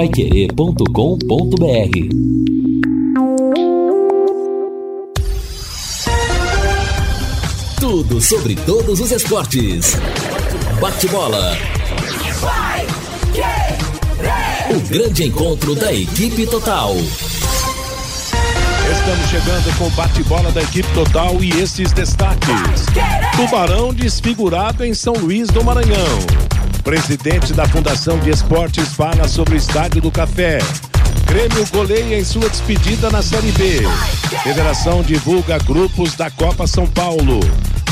paiquerê.com.br Tudo sobre todos os esportes. Bate-bola. O grande encontro da equipe total. Estamos chegando com o bate-bola da equipe total e esses destaques. Tubarão desfigurado em São Luís do Maranhão. Presidente da Fundação de Esportes fala sobre o Estádio do Café. Grêmio goleia em sua despedida na Série B. Federação divulga grupos da Copa São Paulo.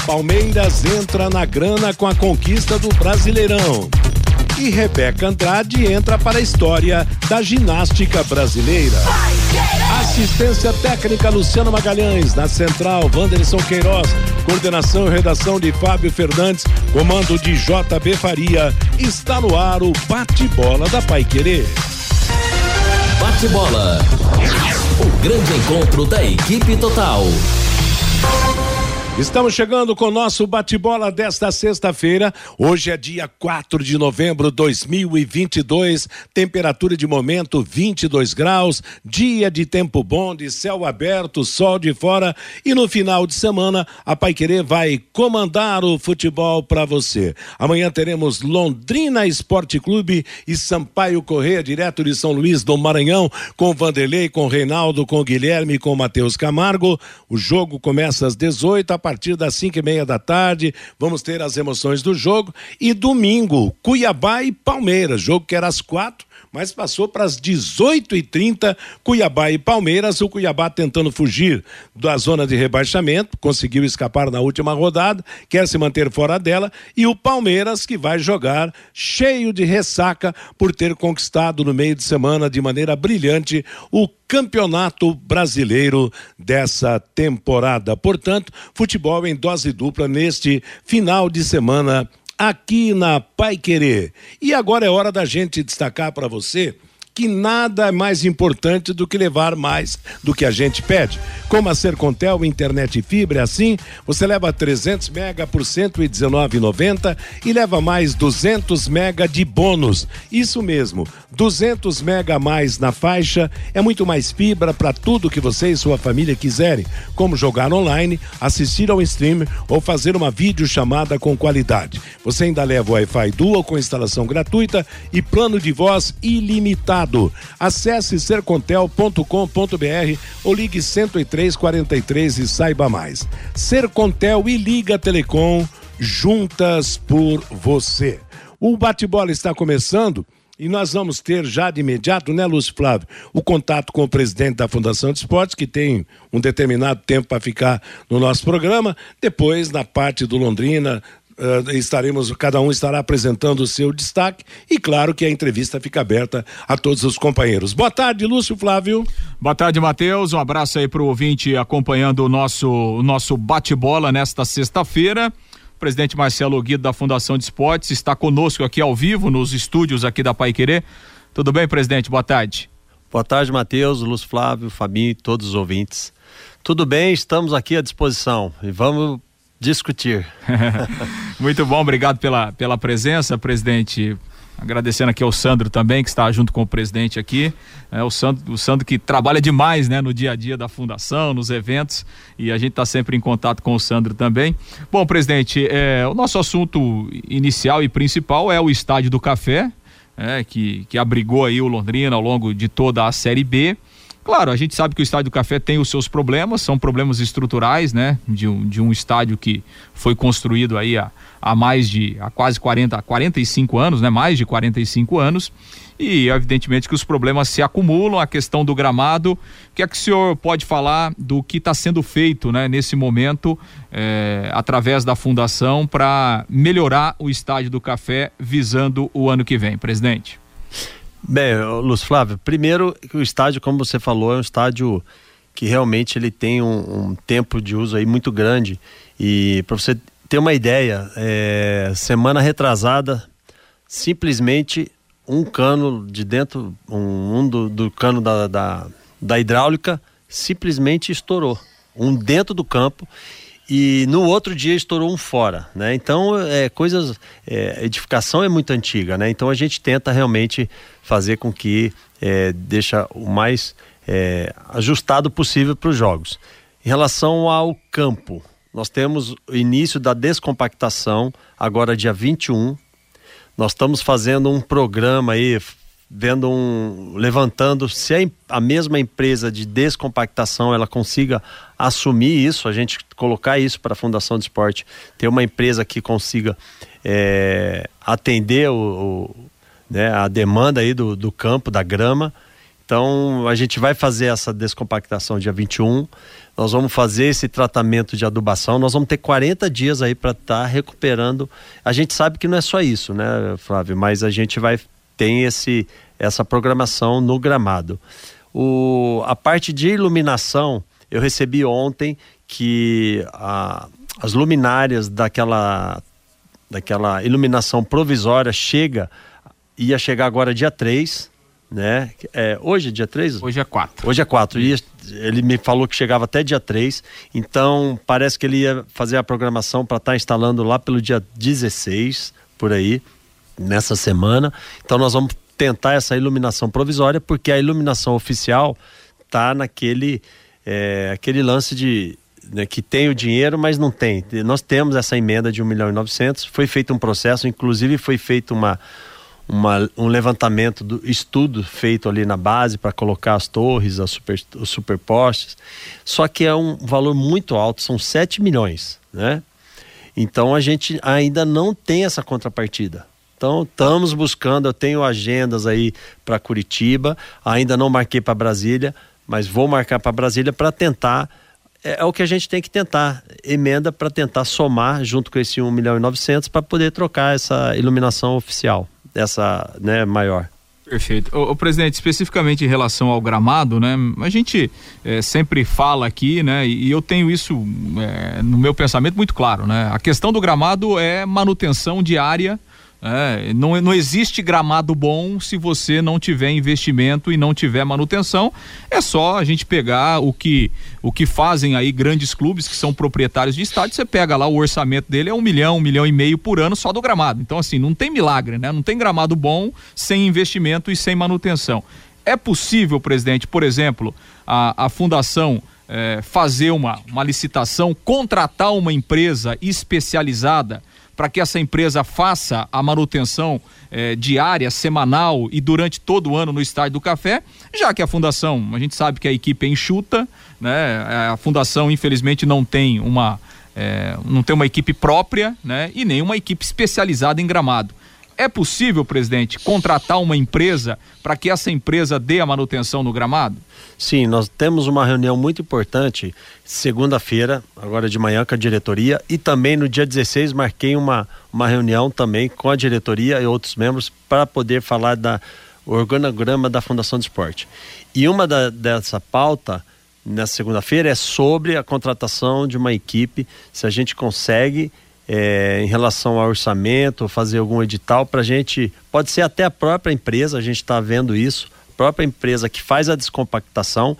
Palmeiras entra na grana com a conquista do Brasileirão. E Rebeca Andrade entra para a história da ginástica brasileira. Assistência técnica Luciano Magalhães, na central Wanderson Queiroz, coordenação e redação de Fábio Fernandes, comando de JB Faria. Está no ar o bate-bola da Pai Querer. Bate-bola. O grande encontro da equipe total. Estamos chegando com o nosso bate-bola desta sexta-feira. Hoje é dia 4 de novembro de 2022. Temperatura de momento 22 graus. Dia de tempo bom, de céu aberto, sol de fora. E no final de semana, a Paiquerê vai comandar o futebol para você. Amanhã teremos Londrina Esporte Clube e Sampaio Correia, direto de São Luís do Maranhão, com Vanderlei, com Reinaldo, com Guilherme, com Matheus Camargo. O jogo começa às 18 a partir das cinco e meia da tarde. Vamos ter as emoções do jogo. E domingo, Cuiabá e Palmeiras. Jogo que era às quatro mas passou para as 18h30, Cuiabá e Palmeiras. O Cuiabá tentando fugir da zona de rebaixamento, conseguiu escapar na última rodada, quer se manter fora dela. E o Palmeiras, que vai jogar cheio de ressaca por ter conquistado no meio de semana de maneira brilhante o Campeonato Brasileiro dessa temporada. Portanto, futebol em dose dupla neste final de semana aqui na Pai Querer. E agora é hora da gente destacar para você que nada é mais importante do que levar mais do que a gente pede. Como a Sercontel Internet e Fibra é assim, você leva 300 mega por 119,90 e leva mais 200 mega de bônus. Isso mesmo, 200 mega a mais na faixa é muito mais fibra para tudo que você e sua família quiserem, como jogar online, assistir ao stream ou fazer uma videochamada com qualidade. Você ainda leva Wi-Fi Dual com instalação gratuita e plano de voz ilimitado Acesse sercontel.com.br ou ligue 10343 e saiba mais. Sercontel e Liga Telecom juntas por você. O bate-bola está começando. E nós vamos ter já de imediato, né, Lúcio Flávio, o contato com o presidente da Fundação de Esportes, que tem um determinado tempo para ficar no nosso programa. Depois, na parte do Londrina, uh, estaremos, cada um estará apresentando o seu destaque e claro que a entrevista fica aberta a todos os companheiros. Boa tarde, Lúcio Flávio. Boa tarde, Matheus. Um abraço aí para o ouvinte acompanhando o nosso, o nosso bate-bola nesta sexta-feira. O presidente Marcelo Guido da Fundação de Esportes está conosco aqui ao vivo nos estúdios aqui da Pai Querer. Tudo bem, presidente? Boa tarde. Boa tarde, Matheus, Lúcio Flávio, Fabinho e todos os ouvintes. Tudo bem, estamos aqui à disposição e vamos discutir. Muito bom, obrigado pela, pela presença, presidente. Agradecendo aqui ao Sandro também, que está junto com o presidente aqui. É, o, Sandro, o Sandro que trabalha demais né, no dia a dia da fundação, nos eventos, e a gente está sempre em contato com o Sandro também. Bom, presidente, é, o nosso assunto inicial e principal é o Estádio do Café, é, que, que abrigou aí o Londrina ao longo de toda a Série B. Claro, a gente sabe que o Estádio do Café tem os seus problemas, são problemas estruturais, né? De um, de um estádio que foi construído aí há, há mais de, há quase 40, 45 anos, né? Mais de 45 anos. E evidentemente que os problemas se acumulam, a questão do gramado. O que é que o senhor pode falar do que está sendo feito, né? Nesse momento, é, através da fundação, para melhorar o Estádio do Café visando o ano que vem, presidente? Bem, Lúcio Flávio, primeiro o estádio, como você falou, é um estádio que realmente ele tem um, um tempo de uso aí muito grande. E para você ter uma ideia, é, semana retrasada, simplesmente um cano de dentro, um, um do, do, cano da, da, da hidráulica simplesmente estourou, um dentro do campo e no outro dia estourou um fora, né? Então, é, coisas, é, edificação é muito antiga, né? Então a gente tenta realmente fazer com que é, deixa o mais é, ajustado possível para os jogos. Em relação ao campo, nós temos o início da descompactação agora dia 21. Nós estamos fazendo um programa aí, vendo um levantando se a, a, mesma empresa de descompactação ela consiga assumir isso, a gente colocar isso para a Fundação de Esporte, ter uma empresa que consiga é, atender o, o, né, a demanda aí do, do campo, da grama. Então a gente vai fazer essa descompactação dia 21. Nós vamos fazer esse tratamento de adubação. Nós vamos ter 40 dias aí para estar tá recuperando. A gente sabe que não é só isso, né, Flávio? Mas a gente vai tem esse, essa programação no gramado. O, a parte de iluminação, eu recebi ontem que a, as luminárias daquela, daquela iluminação provisória chega, ia chegar agora dia 3, né? É, hoje é dia 3? Hoje é 4. Hoje é 4. E ele me falou que chegava até dia 3. Então, parece que ele ia fazer a programação para estar tá instalando lá pelo dia 16, por aí nessa semana. Então nós vamos tentar essa iluminação provisória, porque a iluminação oficial está naquele é, aquele lance de né, que tem o dinheiro, mas não tem. Nós temos essa emenda de 1 milhão e 900, foi feito um processo, inclusive foi feito uma, uma, um levantamento do estudo feito ali na base para colocar as torres, as super, os superpostes. Só que é um valor muito alto, são 7 milhões, né? Então a gente ainda não tem essa contrapartida. Então, estamos buscando, eu tenho agendas aí para Curitiba, ainda não marquei para Brasília, mas vou marcar para Brasília para tentar é, é, o que a gente tem que tentar, emenda para tentar somar junto com esse 1 milhão e 900 para poder trocar essa iluminação oficial, essa, né, maior. Perfeito. O, presidente, especificamente em relação ao gramado, né? A gente é, sempre fala aqui, né? E, eu tenho isso é, no meu pensamento muito claro, né? A questão do gramado é manutenção diária é, não, não existe gramado bom se você não tiver investimento e não tiver manutenção. É só a gente pegar o que o que fazem aí grandes clubes que são proprietários de estádio. Você pega lá o orçamento dele é um milhão, um milhão e meio por ano só do gramado. Então assim não tem milagre, né? Não tem gramado bom sem investimento e sem manutenção. É possível, presidente, por exemplo, a, a fundação é, fazer uma, uma licitação, contratar uma empresa especializada para que essa empresa faça a manutenção eh, diária, semanal e durante todo o ano no Estádio do Café, já que a fundação, a gente sabe que a equipe é enxuta, né? A fundação infelizmente não tem uma eh, não tem uma equipe própria, né? E nem uma equipe especializada em gramado. É possível, presidente, contratar uma empresa para que essa empresa dê a manutenção no gramado? Sim, nós temos uma reunião muito importante segunda-feira, agora de manhã, com a diretoria e também no dia 16 marquei uma, uma reunião também com a diretoria e outros membros para poder falar da organograma da Fundação de Esporte. E uma da, dessa pauta nessa segunda-feira é sobre a contratação de uma equipe, se a gente consegue é, em relação ao orçamento, fazer algum edital para a gente, pode ser até a própria empresa, a gente está vendo isso, a própria empresa que faz a descompactação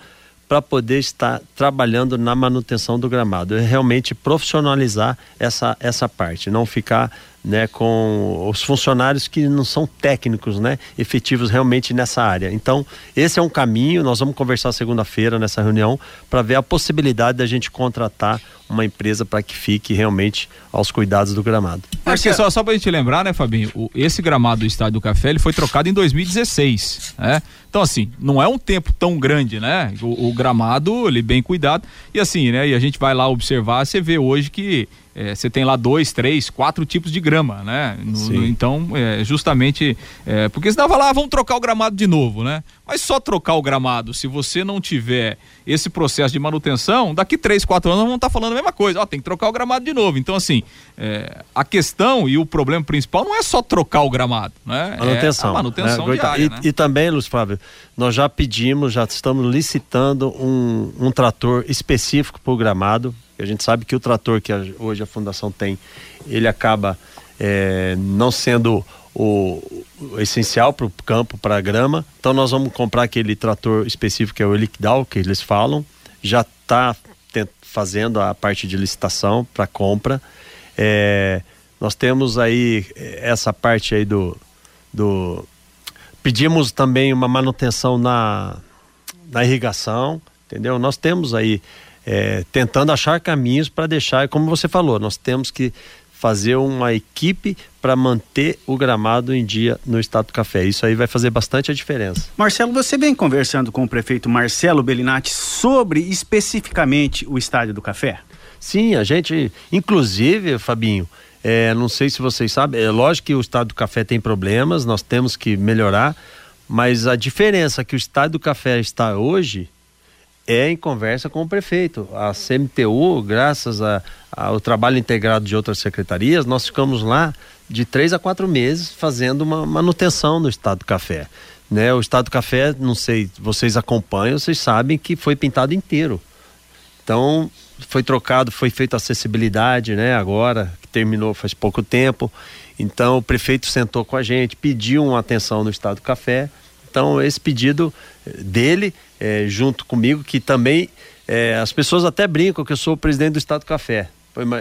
para poder estar trabalhando na manutenção do gramado, é realmente profissionalizar essa, essa parte, não ficar né, com os funcionários que não são técnicos, né, efetivos realmente nessa área. Então, esse é um caminho, nós vamos conversar segunda-feira nessa reunião para ver a possibilidade da gente contratar uma empresa para que fique realmente aos cuidados do gramado. Porque só, só para a gente lembrar, né, Fabinho, o, esse gramado do Estádio do Café ele foi trocado em 2016, né? Então, assim, não é um tempo tão grande, né? O, o gramado, ele bem cuidado. E assim, né? E a gente vai lá observar, você vê hoje que é, você tem lá dois, três, quatro tipos de grama, né? No, no, então, é, justamente, é, porque senão vai lá, vamos trocar o gramado de novo, né? Mas só trocar o gramado, se você não tiver esse processo de manutenção, daqui três, quatro anos vamos estar tá falando a mesma coisa. Ó, tem que trocar o gramado de novo. Então, assim, é, a questão e o problema principal não é só trocar o gramado, né? Manutenção. É a manutenção né? diária, e, né? e também, Luiz Flávio, nós já pedimos, já estamos licitando um, um trator específico para o gramado a gente sabe que o trator que a, hoje a fundação tem, ele acaba é, não sendo o, o essencial para o campo, para a grama. Então nós vamos comprar aquele trator específico que é o Liquidal, que eles falam. Já está fazendo a parte de licitação para compra. É, nós temos aí é, essa parte aí do, do pedimos também uma manutenção na, na irrigação, entendeu? Nós temos aí é, tentando achar caminhos para deixar, como você falou, nós temos que fazer uma equipe para manter o gramado em dia no Estado do Café. Isso aí vai fazer bastante a diferença. Marcelo, você vem conversando com o prefeito Marcelo Bellinati sobre especificamente o Estádio do Café? Sim, a gente, inclusive, Fabinho, é, não sei se vocês sabem, é lógico que o Estado do Café tem problemas, nós temos que melhorar, mas a diferença que o Estádio do Café está hoje é em conversa com o prefeito. A CMTU, graças ao trabalho integrado de outras secretarias, nós ficamos lá de três a quatro meses fazendo uma manutenção no estado do café. Né? O estado do café, não sei, vocês acompanham, vocês sabem que foi pintado inteiro. Então, foi trocado, foi feita acessibilidade, né? Agora, que terminou faz pouco tempo. Então, o prefeito sentou com a gente, pediu uma atenção no estado do café. Então, esse pedido dele é, junto comigo, que também é, as pessoas até brincam que eu sou o presidente do Estado do Café.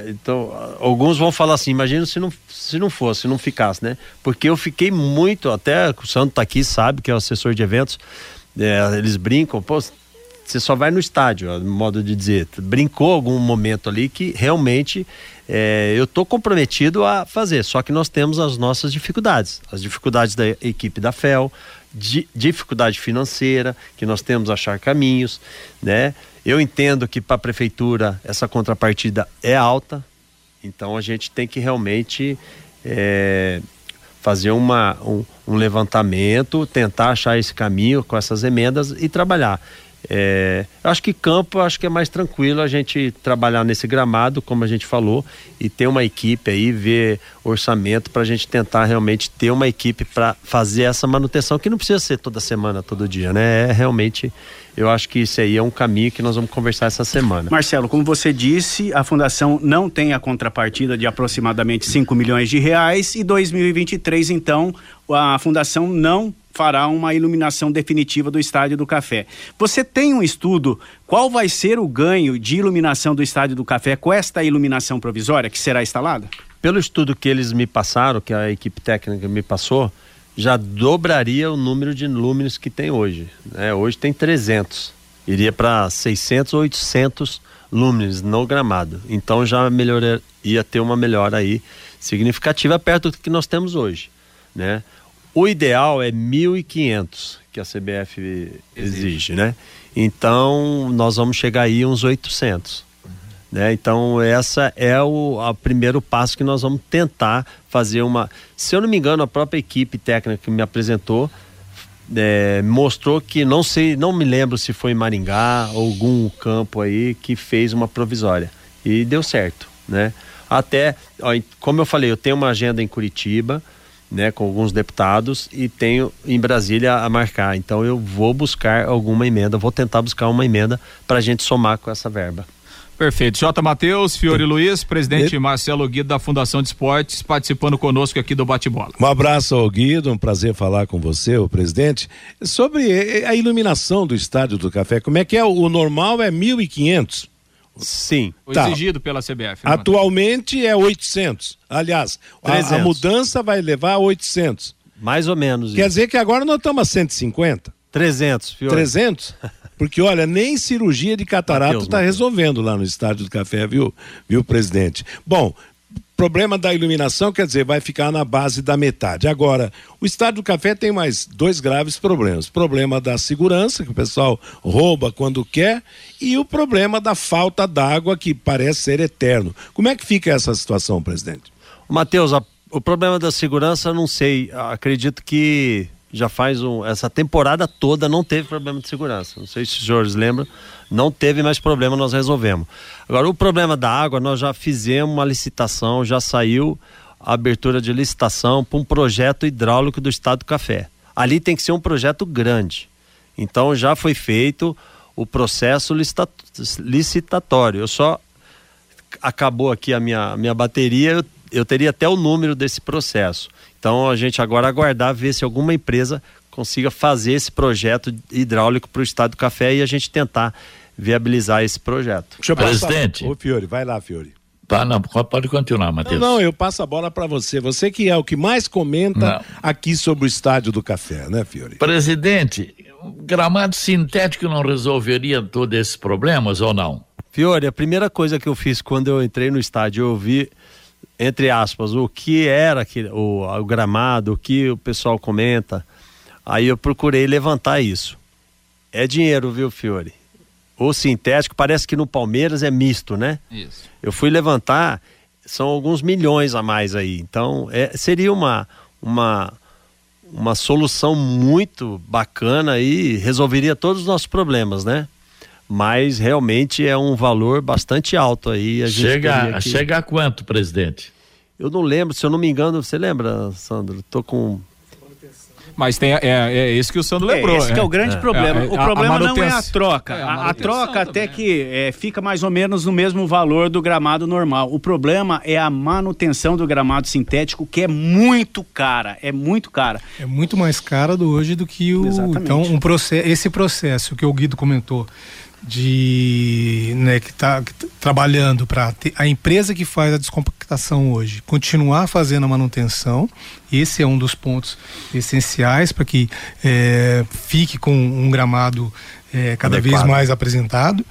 Então, alguns vão falar assim, imagina se não, se não fosse, se não ficasse, né? Porque eu fiquei muito, até o Santo tá aqui, sabe que é o assessor de eventos, é, eles brincam, pô, você só vai no estádio, modo de dizer. Brincou algum momento ali que realmente é, eu estou comprometido a fazer, só que nós temos as nossas dificuldades, as dificuldades da equipe da FEL, di, dificuldade financeira, que nós temos achar caminhos, né? Eu entendo que para a prefeitura essa contrapartida é alta, então a gente tem que realmente é, fazer uma, um, um levantamento, tentar achar esse caminho com essas emendas e trabalhar. É, acho que campo, acho que é mais tranquilo a gente trabalhar nesse gramado, como a gente falou, e ter uma equipe aí, ver orçamento para a gente tentar realmente ter uma equipe para fazer essa manutenção, que não precisa ser toda semana, todo dia, né? É realmente, eu acho que isso aí é um caminho que nós vamos conversar essa semana. Marcelo, como você disse, a fundação não tem a contrapartida de aproximadamente 5 milhões de reais e 2023, então, a fundação não fará uma iluminação definitiva do Estádio do Café. Você tem um estudo qual vai ser o ganho de iluminação do Estádio do Café com esta iluminação provisória que será instalada? Pelo estudo que eles me passaram, que a equipe técnica me passou, já dobraria o número de lúmenes que tem hoje. Né? Hoje tem 300, iria para 600 ou 800 lúmenes no gramado. Então já melhoraria, ia ter uma melhora aí significativa perto do que nós temos hoje, né? O ideal é 1.500 que a CBF exige, né? Então nós vamos chegar aí uns 800. Uhum. Né? Então essa é o primeiro passo que nós vamos tentar fazer uma. Se eu não me engano, a própria equipe técnica que me apresentou é, mostrou que não sei, não me lembro se foi em Maringá ou algum campo aí que fez uma provisória e deu certo, né? Até, ó, como eu falei, eu tenho uma agenda em Curitiba né, com alguns deputados e tenho em Brasília a marcar. Então eu vou buscar alguma emenda, vou tentar buscar uma emenda para a gente somar com essa verba. Perfeito. J. Matheus, Fiore Luiz, presidente e... Marcelo Guido da Fundação de Esportes, participando conosco aqui do Bate-Bola. Um abraço ao Guido, um prazer falar com você, o presidente. Sobre a iluminação do Estádio do Café, como é que é? O normal é 1.500? Sim. Tá. Exigido pela CBF. Né, Atualmente é 800. Aliás, a, a, mudança vai levar a 800. Mais ou menos. Quer isso. dizer que agora nós estamos a 150? 300, Fiore. 300? Porque, olha, nem cirurgia de catarata está resolvendo lá no Estádio do Café, viu, viu, presidente? Bom, problema da iluminação, quer dizer, vai ficar na base da metade. Agora, o Estádio do Café tem mais dois graves problemas: problema da segurança, que o pessoal rouba quando quer, e o problema da falta d'água, que parece ser eterno. Como é que fica essa situação, presidente? Matheus, o problema da segurança, não sei. Acredito que já faz um, essa temporada toda não teve problema de segurança. Não sei se os senhores lembram, não teve mais problema, nós resolvemos. Agora, o problema da água, nós já fizemos uma licitação, já saiu a abertura de licitação para um projeto hidráulico do Estado do Café. Ali tem que ser um projeto grande. Então já foi feito o processo licitatório. Eu só acabou aqui a minha, minha bateria, eu, eu teria até o número desse processo. Então a gente agora aguardar ver se alguma empresa consiga fazer esse projeto hidráulico para o estado do café e a gente tentar viabilizar esse projeto. Deixa eu Presidente. Ô, Fiore, vai lá, Fiore. Tá, não, pode continuar, Não, Matheus. não, eu passo a bola para você. Você que é o que mais comenta Não. aqui sobre o Estádio do Café, né, Fiore? Presidente, o gramado sintético não resolveria todos esses problemas ou não? Fiore, a primeira coisa que eu fiz quando eu entrei no estádio, eu vi, entre aspas, o que era aquele, o, o gramado, o que o pessoal comenta. Aí eu procurei levantar isso. É dinheiro, viu, Fiore? O sintético, parece que no Palmeiras é misto, né? Isso. Eu fui levantar, são alguns milhões a mais aí. Então, é, seria uma, uma, uma solução muito bacana e resolveria todos os nossos problemas, né? Mas realmente é um valor bastante alto aí. A gente teria Chega, que- chega a quanto, presidente? Eu não lembro, se eu não me engano, você lembra, Sandro? Tô com. Mas tem, é, é esse que o Sandro lembrou. É, esse que é o grande problema. É, é, o a- problema a não é a troca. É, a a, troca até que é, fica mais ou menos no mesmo valor do gramado normal. O problema é a manutenção do gramado sintético, que é muito cara. É muito cara. É muito mais cara do hoje do que o. Exatamente. Então, um processo, esse processo que o Guido comentou de né, que está trabalhando para a empresa que faz a descompactação hoje continuar fazendo a manutenção. Esse é um dos pontos essenciais para que eh, fique com um gramado eh, cada vez Adequado. mais apresentado.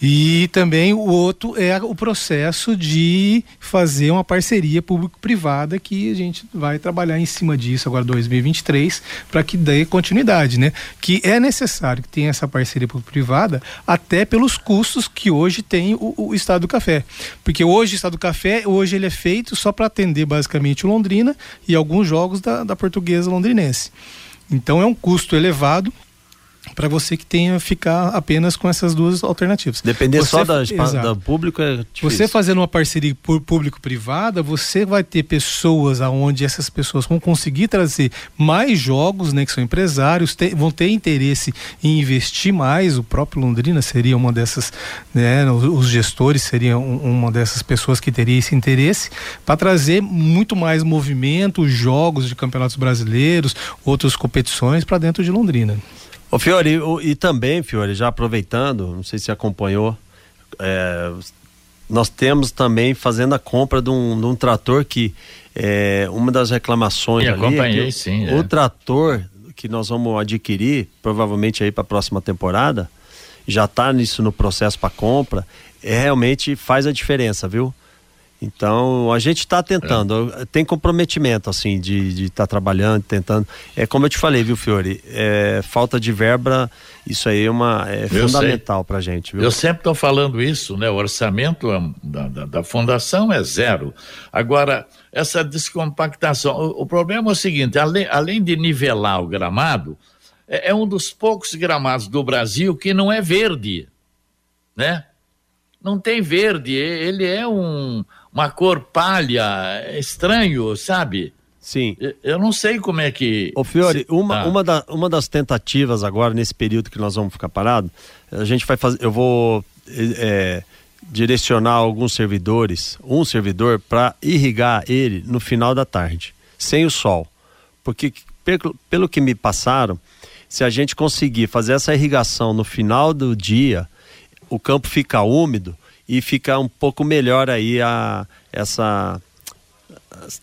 E também o outro é o processo de fazer uma parceria público-privada que a gente vai trabalhar em cima disso agora 2023 para que dê continuidade, né? Que é necessário que tenha essa parceria público-privada até pelos custos que hoje tem o, o Estado do Café. Porque hoje o Estado do Café, hoje ele é feito só para atender basicamente o Londrina e alguns jogos da, da portuguesa londrinense. Então é um custo elevado para você que tenha ficar apenas com essas duas alternativas. Depender Você- só da, da público é difícil. Você fazendo uma parceria por público-privada, você vai ter pessoas aonde essas pessoas vão conseguir trazer mais jogos, né, que são empresários, te- vão ter interesse em investir mais. O próprio Londrina seria uma dessas, né, os, gestores seriam um- uma dessas pessoas que teria esse interesse para trazer muito mais movimento, jogos de campeonatos brasileiros, outras competições para dentro de Londrina. Ô Fiore, o- e também, Fiore, já aproveitando, não sei se você acompanhou, é, nós temos também fazendo a compra de um, de um trator que é, uma das reclamações Sim, ali é acompanhei, que sim, o é. trator que nós vamos adquirir, provavelmente aí para a próxima temporada, já está nisso no processo para compra, é, realmente faz a diferença, viu? Então a gente está tentando, tem comprometimento assim de estar trabalhando, tentando. É como eu te falei, viu, Fiore? É, falta de verba, isso aí é uma é Eu fundamental para gente, viu? Eu sempre estou falando isso, né? O orçamento é, da, da, da fundação é zero. Agora, essa descompactação, o, o problema é o seguinte: além, além de nivelar o gramado, é, é um dos poucos gramados do Brasil que não é verde, né? Não tem verde, ele é um, uma cor palha, é estranho, sabe? Sim. Eu- não sei como é que. Ô Fiore, uma, Ah. uma, da- uma das tentativas agora, nesse período que nós vamos ficar parados, a gente vai fazer. Eu vou é, direcionar alguns servidores, um servidor, para irrigar ele no final da tarde, sem o sol. Porque, pelo, pelo que me passaram, se a gente conseguir fazer essa irrigação no final do dia, o campo fica úmido e fica um pouco melhor aí a, essa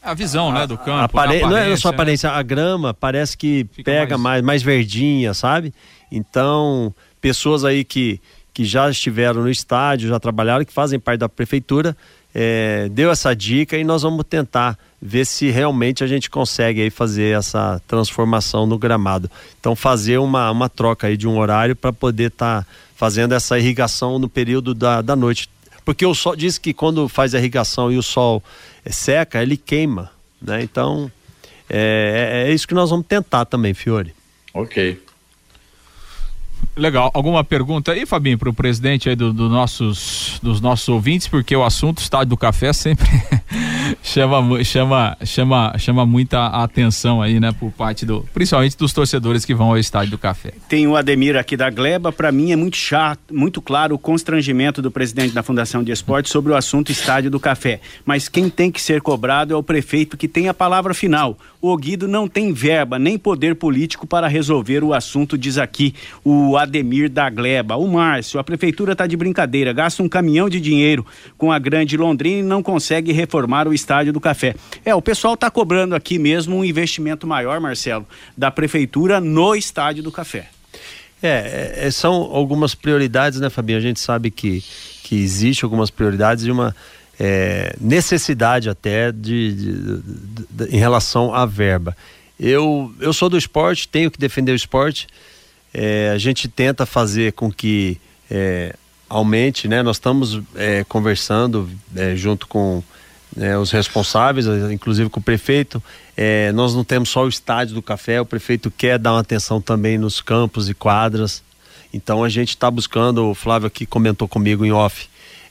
A visão, né, do campo. apare... da Não é só né? aparência, a grama parece que Fica pega mais- mais... mais verdinha, sabe? Então, pessoas aí que, que já estiveram no estádio, já trabalharam, que fazem parte da prefeitura, é, deu essa dica e nós vamos tentar ver se realmente a gente consegue aí fazer essa transformação no gramado. Então, fazer uma, uma troca aí de um horário para poder estar fazendo essa irrigação no período da, da noite. Porque o sol diz que quando faz a irrigação e o sol eh, seca, ele queima, né? Então, é, é- é isso que nós vamos tentar também, Fiore. Ok. Legal. Alguma pergunta aí, Fabinho, para o presidente aí do, do nossos, dos nossos ouvintes, porque o assunto estádio do café sempre chama, chama, chama, chama muita atenção aí, né, por parte do, principalmente dos torcedores que vão ao estádio do café. Tem o Ademir aqui da Gleba. Para mim é muito chato, muito claro o constrangimento do presidente da Fundação de Esportes sobre o assunto Estádio do Café. Mas quem tem que ser cobrado é o prefeito que tem a palavra final. O Guido não tem verba nem poder político para resolver o assunto, diz aqui o Ademir. Da Gleba. O Márcio, a prefeitura está de brincadeira, gasta um caminhão de dinheiro com a grande Londrina e não consegue reformar o estádio do Café. É, o pessoal está cobrando aqui mesmo um investimento maior, Marcelo, da prefeitura no estádio do Café. É, é, são algumas prioridades, né, Fabinho? A gente sabe que, que existe algumas prioridades e uma é, necessidade até de, de, de, de, em relação à verba. Eu, eu sou do esporte, tenho que defender o esporte. É, a gente tenta fazer com que é, aumente, né? Nós estamos é, conversando é, junto com né, os responsáveis, inclusive com o prefeito. É, nós não temos só o estádio do café, o prefeito quer dar uma atenção também nos campos e quadras. Então a gente está buscando, o Flávio aqui comentou comigo em off,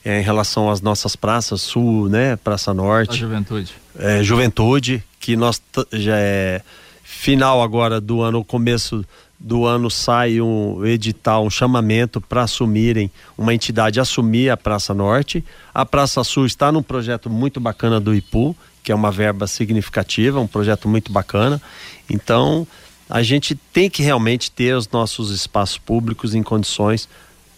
é, em relação às nossas praças, Sul, né, Praça Norte. A Juventude. É, Juventude, que nós já é final agora do ano, começo do ano sai um edital, um chamamento para assumirem uma entidade assumir a Praça Norte. A Praça Sul está num projeto muito bacana do IPU, que é uma verba significativa, um projeto muito bacana. Então, a gente tem que realmente ter os nossos espaços públicos em condições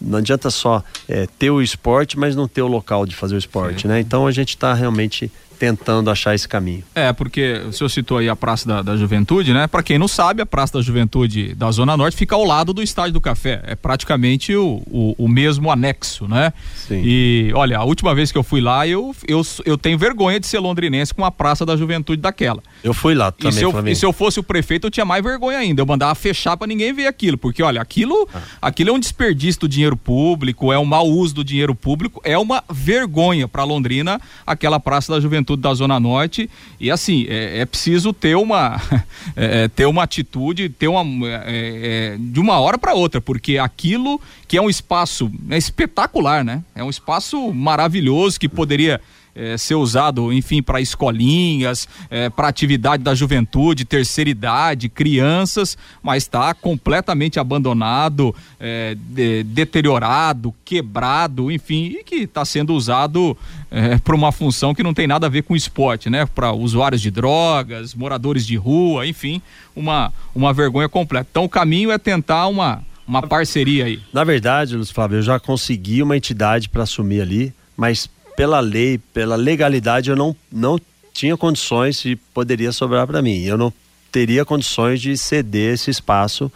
não adianta só é, ter o esporte, mas não ter o local de fazer o esporte, Sim. né? Então a gente está realmente tentando achar esse caminho. É, porque o senhor citou aí a Praça da, da Juventude, né? Para quem não sabe, a Praça da Juventude da Zona Norte fica ao lado do Estádio do Café. É praticamente o, o, o mesmo anexo, né? Sim. E olha, a última vez que eu fui lá, eu, eu, eu tenho vergonha de ser londrinense com a Praça da Juventude daquela. Eu fui lá também. E se eu, e se eu fosse o prefeito, eu tinha mais vergonha ainda. Eu mandava fechar para ninguém ver aquilo, porque olha, aquilo, ah. aquilo é um desperdício do dinheiro público, é um mau uso do dinheiro público, é uma vergonha para Londrina aquela Praça da Juventude da Zona Norte. E assim, é, é preciso ter uma é, é, ter uma atitude, ter uma é, é de uma hora para outra, porque aquilo que é um espaço é espetacular, né? É um espaço maravilhoso que poderia é, ser usado, enfim, para escolinhas, é, para atividade da juventude, terceira idade, crianças, mas está completamente abandonado, é, de, deteriorado, quebrado, enfim, e que está sendo usado é, para uma função que não tem nada a ver com esporte, né? Para usuários de drogas, moradores de rua, enfim, uma, uma vergonha completa. Então o caminho é tentar uma, uma parceria aí. Na verdade, Luiz Flávio, eu já consegui uma entidade para assumir ali, mas pela lei, pela legalidade, eu não, não tinha condições e poderia sobrar para mim. Eu não teria condições de ceder esse espaço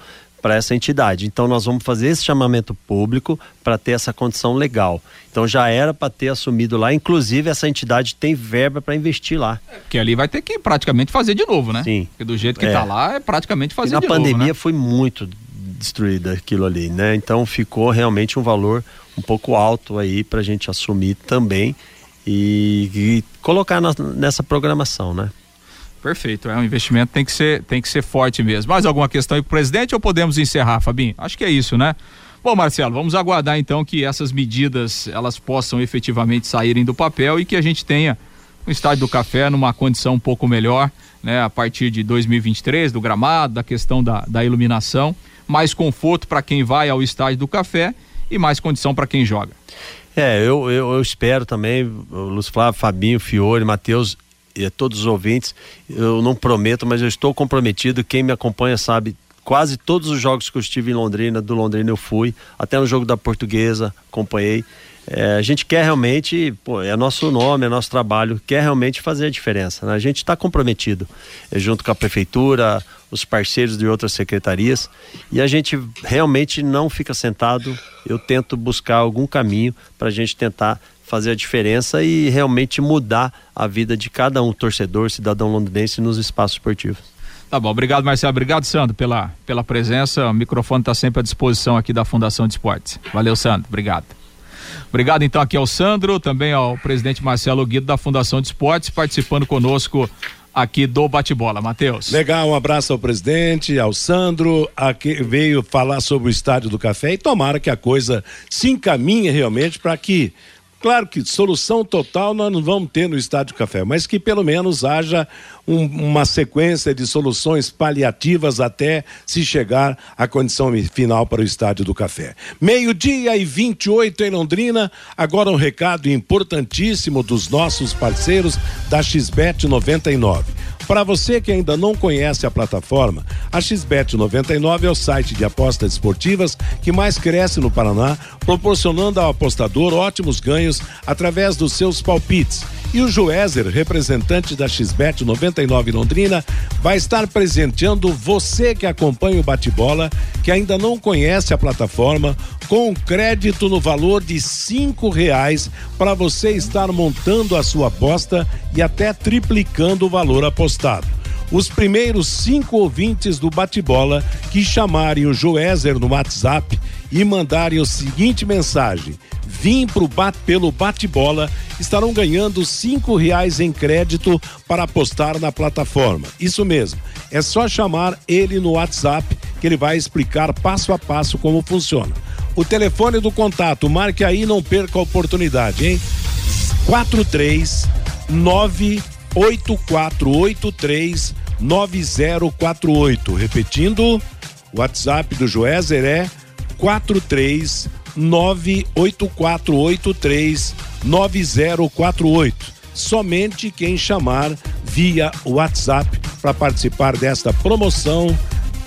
para essa entidade. Então nós vamos fazer esse chamamento público para ter essa condição legal. Então já era para ter assumido lá, inclusive essa entidade tem verba para investir lá. Que ali vai ter que praticamente fazer de novo, né? Sim. Porque do jeito que está é. lá é praticamente fazer de novo. Na pandemia né? foi muito destruída aquilo ali, né? Então ficou realmente um valor um pouco alto aí para a gente assumir também e, e colocar na, nessa programação, né? Perfeito, é um investimento tem que ser tem que ser forte mesmo. Mais alguma questão aí pro presidente ou podemos encerrar, Fabinho? Acho que é isso, né? Bom, Marcelo, vamos aguardar então que essas medidas elas possam efetivamente saírem do papel e que a gente tenha o estádio do café numa condição um pouco melhor, né? A partir de 2023, do gramado, da questão da, da iluminação, mais conforto para quem vai ao estádio do café e mais condição para quem joga. É, eu, eu, eu espero também, Lúcio Flávio, Fabinho, Fiore, Matheus e todos os ouvintes, eu não prometo, mas eu estou comprometido, quem me acompanha sabe, quase todos os jogos que eu estive em Londrina, do Londrina eu fui, até no jogo da Portuguesa, acompanhei. É, a gente quer realmente, pô, é nosso nome, é nosso trabalho, quer realmente fazer a diferença. Né? A gente está comprometido, é, junto com a prefeitura, os parceiros de outras secretarias, e a gente realmente não fica sentado. Eu tento buscar algum caminho para a gente tentar fazer a diferença e realmente mudar a vida de cada um, torcedor, cidadão londrinense, nos espaços esportivos. Tá bom, obrigado Marcelo, obrigado Sandro pela, pela presença, o microfone está sempre à disposição aqui da Fundação de Esportes. Valeu Sandro, obrigado. Obrigado então aqui ao Sandro, também ao presidente Marcelo Guido da Fundação de Esportes, participando conosco aqui do Bate-Bola. Matheus. Legal, um abraço ao presidente, ao Sandro, que veio falar sobre o Estádio do Café e tomara que a coisa se encaminhe realmente para que Claro que solução total nós não vamos ter no Estádio Café, mas que pelo menos haja um, uma sequência de soluções paliativas até se chegar à condição final para o Estádio do Café. Meio-dia e 28 em Londrina. Agora um recado importantíssimo dos nossos parceiros da XBET 99. Para você que ainda não conhece a plataforma, a XBET 99 é o site de apostas esportivas que mais cresce no Paraná, proporcionando ao apostador ótimos ganhos através dos seus palpites. E o Joézer, representante da XBET 99 Londrina, vai estar presenteando você que acompanha o bate-bola, que ainda não conhece a plataforma, com crédito no valor de cinco reais para você estar montando a sua aposta e até triplicando o valor apostado. Os primeiros cinco ouvintes do bate-bola que chamarem o Joézer no WhatsApp e mandarem o seguinte mensagem: Vim pro bate, pelo bate-bola estarão ganhando cinco reais em crédito para apostar na plataforma. Isso mesmo. É só chamar ele no WhatsApp que ele vai explicar passo a passo como funciona. O telefone do contato, marque aí, não perca a oportunidade, hein? 43 98483 9048. Repetindo, o WhatsApp do Joézer é 43 98483 9048. Somente quem chamar via WhatsApp para participar desta promoção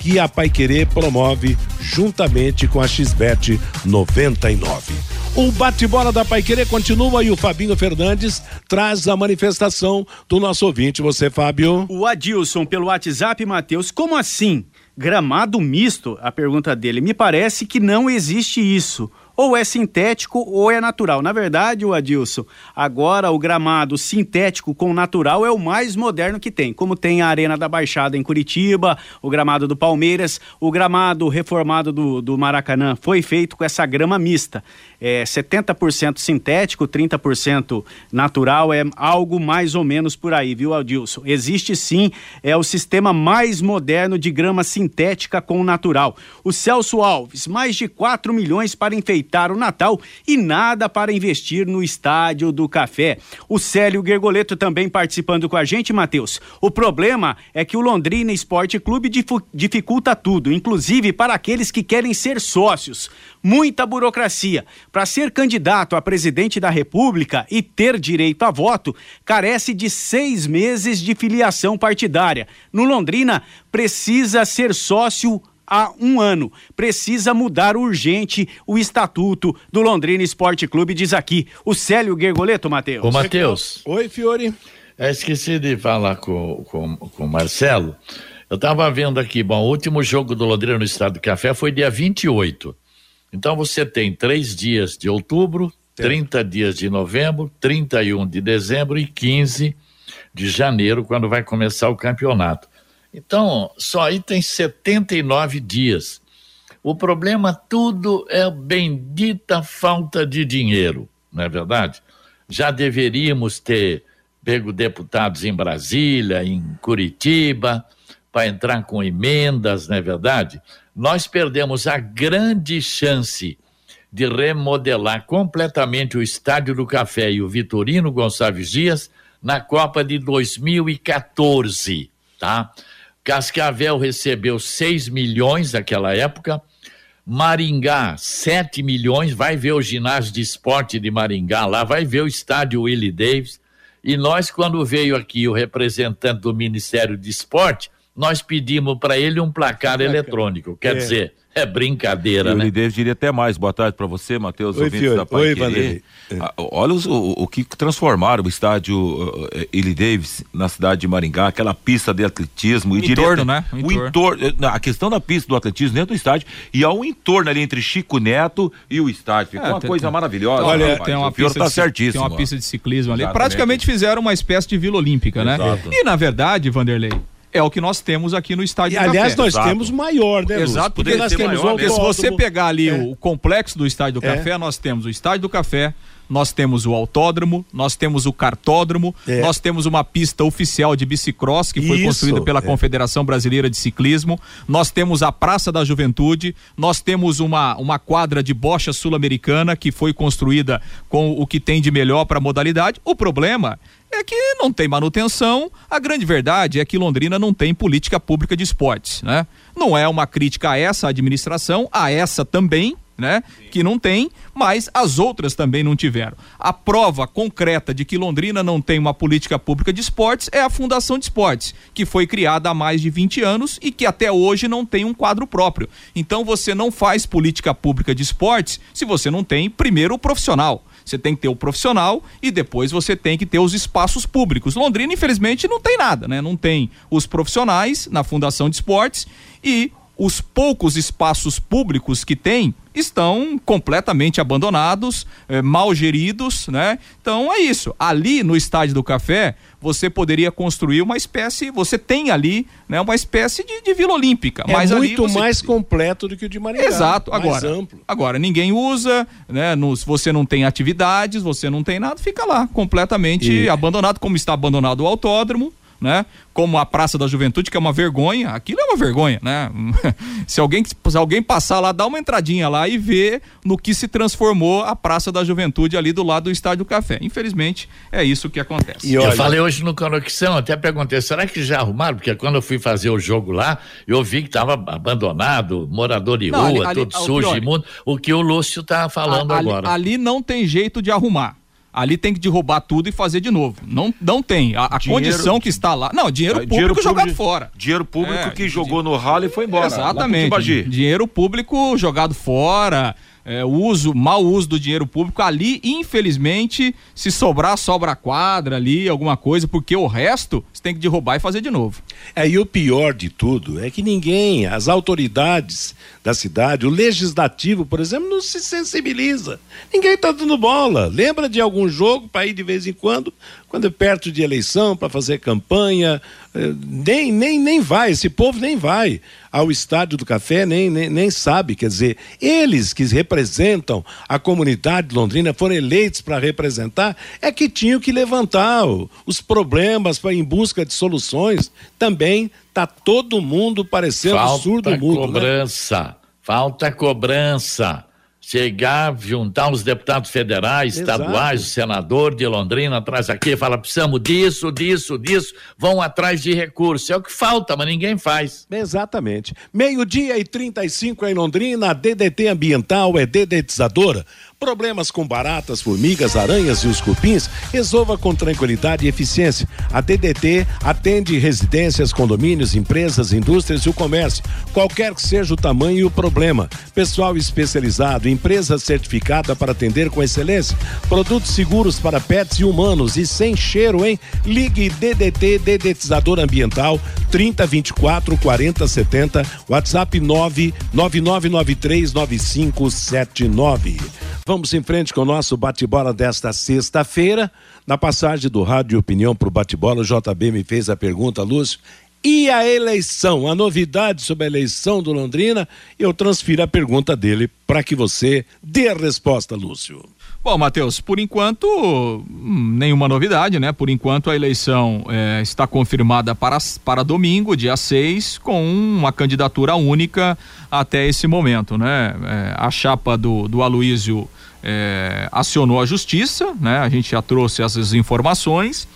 que a Paiquerê promove juntamente com a XBET 99. O bate-bola da Paiquerê continua e o Fabinho Fernandes traz a manifestação do nosso ouvinte. Você, Fábio? O Adilson pelo WhatsApp, Matheus, como assim? Gramado misto? A pergunta dele. Me parece que não existe isso ou é sintético ou é natural. Na verdade, o Adilson, agora o gramado sintético com natural é o mais moderno que tem. Como tem a Arena da Baixada em Curitiba, o gramado do Palmeiras, o gramado reformado do, do Maracanã foi feito com essa grama mista. É 70% sintético, 30% natural, é algo mais ou menos por aí, viu, Adilson? Existe sim, é o sistema mais moderno de grama sintética com natural. O Celso Alves, mais de 4 milhões para enfeitar o Natal e nada para investir no Estádio do Café. O Célio Gergoleto também participando com a gente, Matheus. O problema é que o Londrina Esporte Clube dificulta tudo, inclusive para aqueles que querem ser sócios. Muita burocracia. Para ser candidato a presidente da República e ter direito a voto, carece de seis meses de filiação partidária. No Londrina, precisa ser sócio há um ano. Precisa mudar urgente o estatuto do Londrina Esporte Clube, diz aqui o Célio Gergoleto, Matheus. Ô, Matheus. Oi, Fiore. É, esqueci de falar com, com, com o Marcelo. Eu estava vendo aqui, bom, o último jogo do Londrina no Estado do Café foi dia 28. Então você tem três dias de outubro, 30 dias de novembro, 31 de dezembro e 15 de janeiro, quando vai começar o campeonato. Então, só aí tem 79 dias. O problema tudo é a bendita falta de dinheiro, não é verdade? Já deveríamos ter pego deputados em Brasília, em Curitiba, para entrar com emendas, não é verdade? Nós perdemos a grande chance de remodelar completamente o Estádio do Café e o Vitorino Gonçalves Dias na Copa de 2014, tá? Cascavel recebeu 6 milhões naquela época, Maringá 7 milhões, vai ver o ginásio de esporte de Maringá lá, vai ver o estádio Willie Davis. E nós, quando veio aqui o representante do Ministério de Esporte, nós pedimos para ele um placar eletrônico. Quer é. dizer, é brincadeira, e né? O Davis diria até mais. Boa tarde para você, Matheus, ouvintes da Pai Oi, ah, Olha os, o, o, que transformaram o estádio uh, Illy Davis na cidade de Maringá, aquela pista de atletismo. O e entorno, né? O entorno. o entorno. Eh, a questão da pista do atletismo dentro do estádio e ao entorno ali entre Chico Neto e o estádio. Ficou é, uma tem, coisa tem, maravilhosa. Olha, tem uma, pista tá de, certíssimo, tem uma pista de ciclismo ali. Exatamente. Praticamente fizeram uma espécie de Vila Olímpica, né? Exato. E na verdade, Vanderlei, é o que nós temos aqui no estádio e, Aliás, nós Exato. temos maior, né, Luz? Exato, porque nós temos maior, Se você pegar ali é. o complexo do estádio do é. Café, nós temos o estádio do Café, nós temos o autódromo, nós temos o cartódromo, é. nós temos uma pista oficial de bicicross que foi Isso, construída pela é. Confederação Brasileira de Ciclismo, nós temos a Praça da Juventude, nós temos uma, uma quadra de bocha sul-americana que foi construída com o que tem de melhor para a modalidade. O problema é que não tem manutenção. A grande verdade é que Londrina não tem política pública de esportes, né? Não é uma crítica a essa administração, a essa também, né? Que não tem, mas as outras também não tiveram. A prova concreta de que Londrina não tem uma política pública de esportes é a Fundação de Esportes, que foi criada há mais de 20 anos e que até hoje não tem um quadro próprio. Então você não faz política pública de esportes se você não tem primeiro o profissional. Você tem que ter o profissional e depois você tem que ter os espaços públicos. Londrina, infelizmente, não tem nada, né? Não tem os profissionais na Fundação de Esportes e os poucos espaços públicos que tem estão completamente abandonados, eh, mal geridos, né? Então é isso. Ali no Estádio do Café, você poderia construir uma espécie, você tem ali, né, uma espécie de, de Vila Olímpica. É mas muito você... mais completo do que o de Maringá. Exato. Agora, amplo. agora ninguém usa, né? Nos, você não tem atividades, você não tem nada, fica lá completamente e... abandonado, como está abandonado o autódromo, né? Como a Praça da Juventude, que é uma vergonha, aquilo é uma vergonha, né? se alguém se alguém passar lá, dá uma entradinha lá e vê no que se transformou a Praça da Juventude ali do lado do Estádio do Café. Infelizmente, é isso que acontece. E olha... Eu falei hoje no Conexão, até perguntei, será que já arrumaram? Porque quando eu fui fazer o jogo lá, eu vi que estava abandonado, morador de não, rua, ali, tudo ali, sujo, imundo, o que o Lúcio está falando ali, agora. Ali não tem jeito de arrumar ali tem que derrubar tudo e fazer de novo. Não, não tem. A, a dinheiro, condição que está lá. Não, dinheiro público dinheiro jogado público, fora. Dinheiro público é, que jogou no ralo e foi embora. Exatamente. Dinheiro público jogado fora é, uso, mau uso do dinheiro público ali, infelizmente, se sobrar, sobra quadra ali, alguma coisa, porque o resto você tem que derrubar e fazer de novo. É, e o pior de tudo é que ninguém, as autoridades da cidade, o legislativo, por exemplo, não se sensibiliza. Ninguém está dando bola. Lembra de algum jogo para ir de vez em quando, quando é perto de eleição, para fazer campanha, eh, nem, nem, nem vai, esse povo nem vai ao estádio do café, nem, nem, nem sabe. Quer dizer, eles que representam a comunidade de Londrina, foram eleitos para representar, é que tinham que levantar os problemas pra, em busca de soluções. Também está todo mundo parecendo falta surdo mudo. Né? Cobrança, né? falta cobrança chegar, juntar os deputados federais, Exato. estaduais, o senador de Londrina atrás aqui, fala, precisamos disso, disso, disso, vão atrás de recursos. É o que falta, mas ninguém faz. Exatamente. Meio-dia e 35 em Londrina, a DDT Ambiental é dedetizadora Problemas com baratas, formigas, aranhas e os cupins, resolva com tranquilidade e eficiência. A DDT atende residências, condomínios, empresas, indústrias e o comércio, qualquer que seja o tamanho e o problema. Pessoal especializado, empresa certificada para atender com excelência, produtos seguros para pets e humanos e sem cheiro, hein? Ligue DDT Dedetizador Ambiental 3024 4070, WhatsApp 999939579. Vamos em frente com o nosso bate-bola desta sexta-feira. Na passagem do Rádio Opinião para o bate-bola, o JB me fez a pergunta, Lúcio. E a eleição, a novidade sobre a eleição do Londrina, eu transfiro a pergunta dele para que você dê a resposta, Lúcio. Bom, Matheus, por enquanto, hum, nenhuma novidade, né? Por enquanto, a eleição é, está confirmada para, para domingo, dia 6, com uma candidatura única até esse momento, né? É, a chapa do, do Aloísio é, acionou a justiça, né? A gente já trouxe essas informações,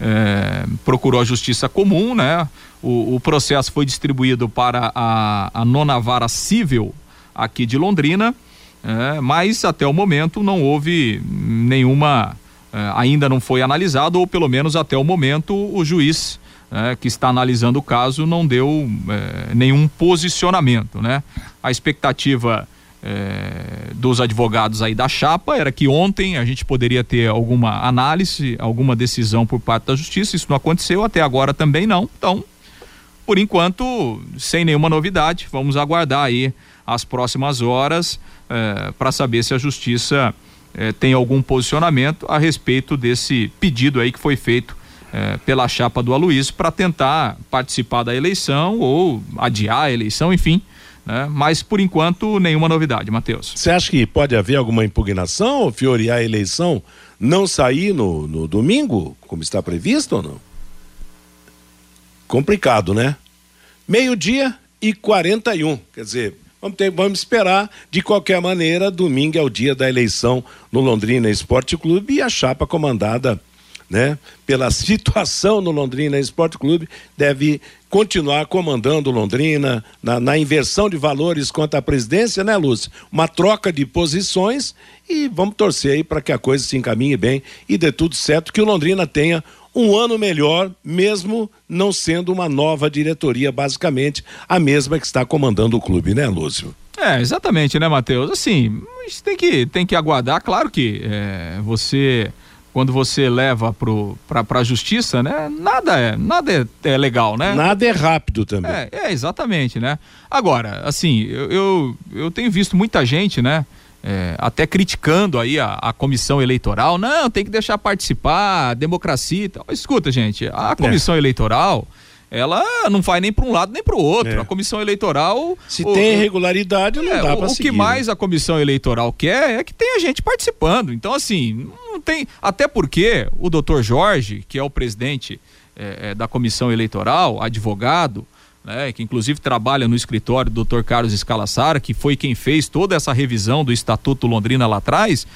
é, procurou a justiça comum, né? O, o processo foi distribuído para a, a nona vara civil aqui de Londrina, é, mas até o momento não houve nenhuma, é, ainda não foi analisado, ou pelo menos até o momento o juiz é, que está analisando o caso não deu é, nenhum posicionamento, né? A expectativa é, dos advogados aí da chapa era que ontem a gente poderia ter alguma análise, alguma decisão por parte da justiça. Isso não aconteceu, até agora também não. Então, por enquanto, sem nenhuma novidade, vamos aguardar aí as próximas horas é, para saber se a justiça é, tem algum posicionamento a respeito desse pedido aí que foi feito é, pela chapa do Aloysio para tentar participar da eleição ou adiar a eleição, enfim né? Mas por enquanto nenhuma novidade, Matheus. Você acha que pode haver alguma impugnação, Fiori, a eleição não sair no, no domingo, como está previsto ou não? Complicado, né? Meio-dia e 41. Quer dizer, vamos, ter, vamos esperar. De qualquer maneira, domingo é o dia da eleição no Londrina Esporte Clube e a chapa comandada né, pela situação no Londrina Esporte Clube deve continuar comandando Londrina, na, na inversão de valores quanto à presidência, né, Lúcio? Uma troca de posições e vamos torcer aí para que a coisa se encaminhe bem e dê tudo certo, que o Londrina tenha um ano melhor, mesmo não sendo uma nova diretoria, basicamente a mesma que está comandando o clube, né, Lúcio? É, exatamente, né, Matheus? Assim, a gente tem que, tem que aguardar, claro que é, você quando você leva para a justiça, né? Nada é, nada é, é, legal, né? Nada é rápido também. É, é exatamente, né? Agora, assim, eu, eu, eu tenho visto muita gente, né? É, até criticando aí a, a, comissão eleitoral, não, tem que deixar participar, democracia e tal. Escuta, gente, a é. comissão eleitoral ela não vai nem para um lado nem para o outro. É. A comissão eleitoral. Se o, tem irregularidade, não é, dá para seguir. O que mais né? a comissão eleitoral quer é que tenha gente participando. Então, assim, não tem. Até porque o doutor Jorge, que é o presidente é, é, da comissão eleitoral, advogado, né, que inclusive trabalha no escritório do Dr. Carlos Escalassara, que foi quem fez toda essa revisão do Estatuto Londrina lá atrás.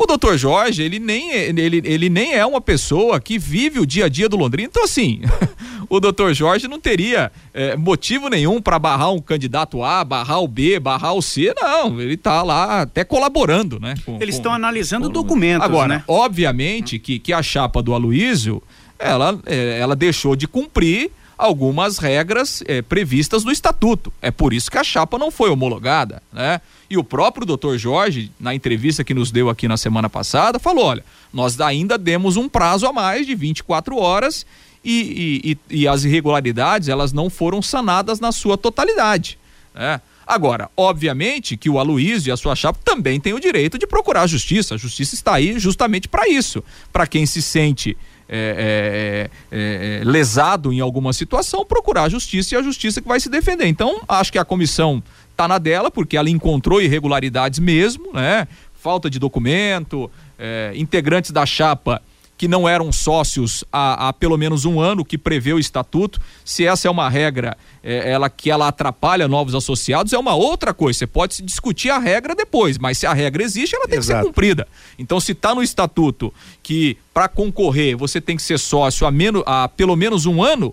O doutor Jorge, ele nem, ele, ele nem é uma pessoa que vive o dia a dia do Londrina. Então, assim, o doutor Jorge não teria é, motivo nenhum para barrar um candidato A, barrar o B, barrar o C. Não, ele está lá até colaborando, né? Com, Eles estão analisando com, documentos, Agora, né? obviamente que, que a chapa do Aloísio, ela, é, ela deixou de cumprir algumas regras é, previstas no estatuto. É por isso que a chapa não foi homologada, né? E o próprio doutor Jorge, na entrevista que nos deu aqui na semana passada, falou: olha, nós ainda demos um prazo a mais de 24 horas e, e, e as irregularidades elas não foram sanadas na sua totalidade. Né? Agora, obviamente que o Aloysio e a sua chapa também têm o direito de procurar a justiça. A justiça está aí justamente para isso. Para quem se sente é, é, é, é, lesado em alguma situação, procurar a justiça e a justiça que vai se defender. Então, acho que a comissão está na dela, porque ela encontrou irregularidades mesmo, né? Falta de documento, é, integrantes da chapa que não eram sócios há, há, pelo menos um ano, que prevê o estatuto. Se essa é uma regra é, ela que ela atrapalha novos associados, é uma outra coisa. Você pode se discutir a regra depois, mas se a regra existe, ela tem Exato. que ser cumprida. Então, se está no estatuto que para concorrer você tem que ser sócio há, menos, há pelo menos um ano,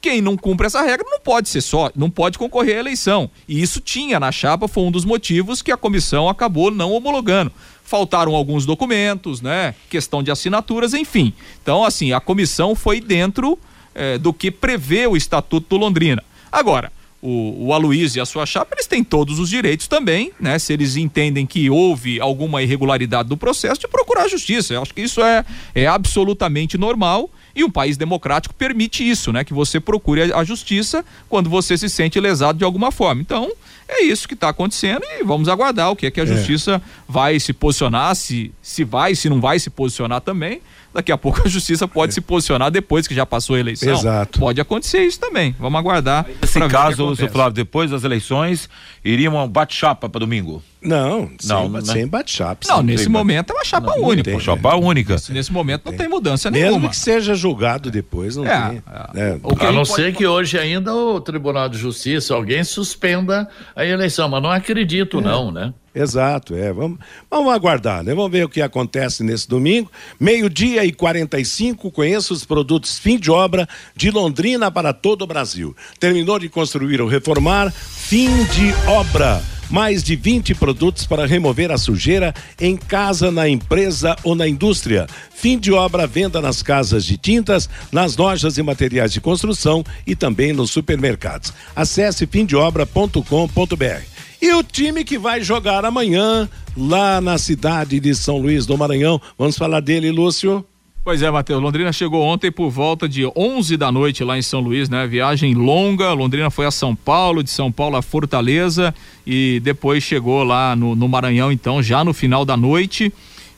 quem não cumpre essa regra não pode ser só, não pode concorrer à eleição. E isso tinha na chapa, foi um dos motivos que a comissão acabou não homologando faltaram alguns documentos, né? Questão de assinaturas, enfim. Então, assim, a comissão foi dentro eh, do que prevê o Estatuto do Londrina. Agora, o, o Aloysio e a sua chapa, eles têm todos os direitos também, né? Se eles entendem que houve alguma irregularidade do processo, de procurar a justiça. Eu acho que isso é, é absolutamente normal e um país democrático permite isso, né? Que você procure a justiça quando você se sente lesado de alguma forma. Então, é isso que está acontecendo e vamos aguardar o que é que a é. justiça vai se posicionar, se, se vai, se não vai se posicionar também. Daqui a pouco a justiça pode é. se posicionar depois que já passou a eleição. Exato. Pode acontecer isso também. Vamos aguardar. Nesse caso, seu Flávio, depois das eleições, iria um bate-chapa para domingo? Não, não, sem, sem bate-chapa. Não, nesse momento é uma chapa não, única. Não tem, chapa única. Nesse, nesse momento não tem, tem mudança Mesmo nenhuma. Mesmo que seja julgado depois, não é, tem. É. A, a não ser que hoje ainda o Tribunal de Justiça, alguém suspenda a eleição, mas não acredito é. não, né? Exato, é. Vamos, vamos aguardar, né? Vamos ver o que acontece nesse domingo. Meio-dia e 45, conheça os produtos fim de obra de Londrina para todo o Brasil. Terminou de construir ou reformar, fim de obra. Mais de 20 produtos para remover a sujeira em casa, na empresa ou na indústria. Fim de obra, venda nas casas de tintas, nas lojas e materiais de construção e também nos supermercados. Acesse fimdeobra.com.br. E o time que vai jogar amanhã lá na cidade de São Luís do Maranhão. Vamos falar dele, Lúcio? Pois é, Matheus. Londrina chegou ontem por volta de 11 da noite lá em São Luís, né? Viagem longa. Londrina foi a São Paulo, de São Paulo a Fortaleza e depois chegou lá no, no Maranhão, então, já no final da noite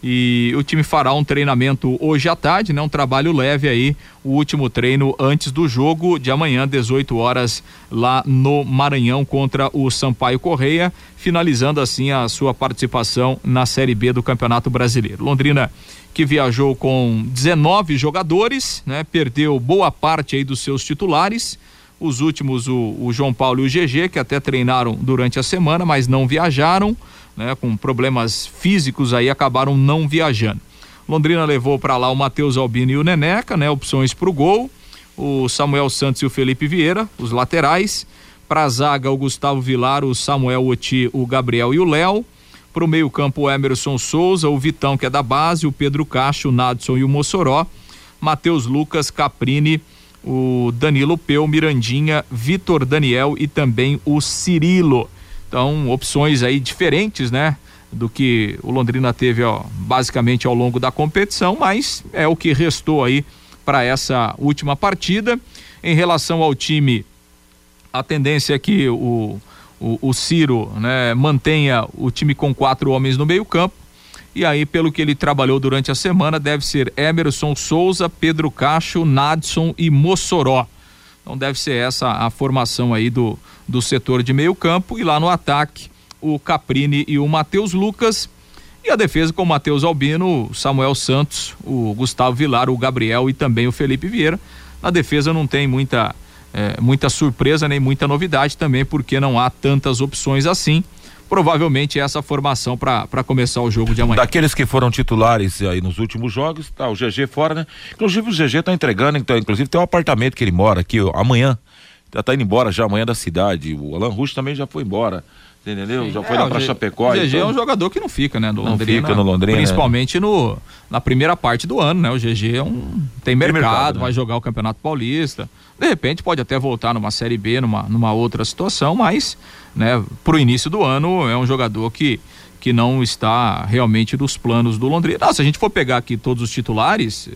e o time fará um treinamento hoje à tarde, né? Um trabalho leve aí, o último treino antes do jogo de amanhã, 18 horas, lá no Maranhão contra o Sampaio Correia, finalizando assim a sua participação na Série B do Campeonato Brasileiro. Londrina que viajou com 19 jogadores, né? Perdeu boa parte aí dos seus titulares. Os últimos, o, o João Paulo e o GG, que até treinaram durante a semana, mas não viajaram né, com problemas físicos aí, acabaram não viajando. Londrina levou para lá o Matheus Albino e o Neneca, né, opções para o gol. o Samuel Santos e o Felipe Vieira, os laterais. Para a zaga, o Gustavo Vilar, o Samuel Oti, o Gabriel e o Léo. Para o meio-campo, o Emerson Souza, o Vitão, que é da base, o Pedro Cacho, o Nadson e o Mossoró. Matheus Lucas, Caprini, o Danilo Peu, Mirandinha, Vitor Daniel e também o Cirilo. Então, opções aí diferentes, né? Do que o Londrina teve, ó, basicamente ao longo da competição, mas é o que restou aí para essa última partida. Em relação ao time, a tendência é que o, o, o Ciro né, mantenha o time com quatro homens no meio-campo. E aí, pelo que ele trabalhou durante a semana, deve ser Emerson Souza, Pedro Cacho, Nadson e Mossoró. Então deve ser essa a formação aí do, do setor de meio campo. E lá no ataque o Caprini e o Matheus Lucas. E a defesa com o Matheus Albino, Samuel Santos, o Gustavo Vilar, o Gabriel e também o Felipe Vieira. Na defesa não tem muita é, muita surpresa nem muita novidade também porque não há tantas opções assim provavelmente essa formação para começar o jogo de amanhã. Daqueles que foram titulares aí nos últimos jogos, tá o GG fora, né? Inclusive o GG tá entregando, então, inclusive tem um apartamento que ele mora aqui, ó, amanhã. Já tá indo embora já amanhã da cidade. O Alan Rush também já foi embora. Entendeu? Já foi é, lá pra G... Chapecó. O GG então... é um jogador que não fica, né? No não Londrina, fica no Londrina. Principalmente no, na primeira parte do ano, né? O GG é um, tem mercado, tem mercado vai né? jogar o Campeonato Paulista. De repente pode até voltar numa Série B, numa, numa outra situação, mas né, pro início do ano é um jogador que, que não está realmente nos planos do Londrina. Não, se a gente for pegar aqui todos os titulares,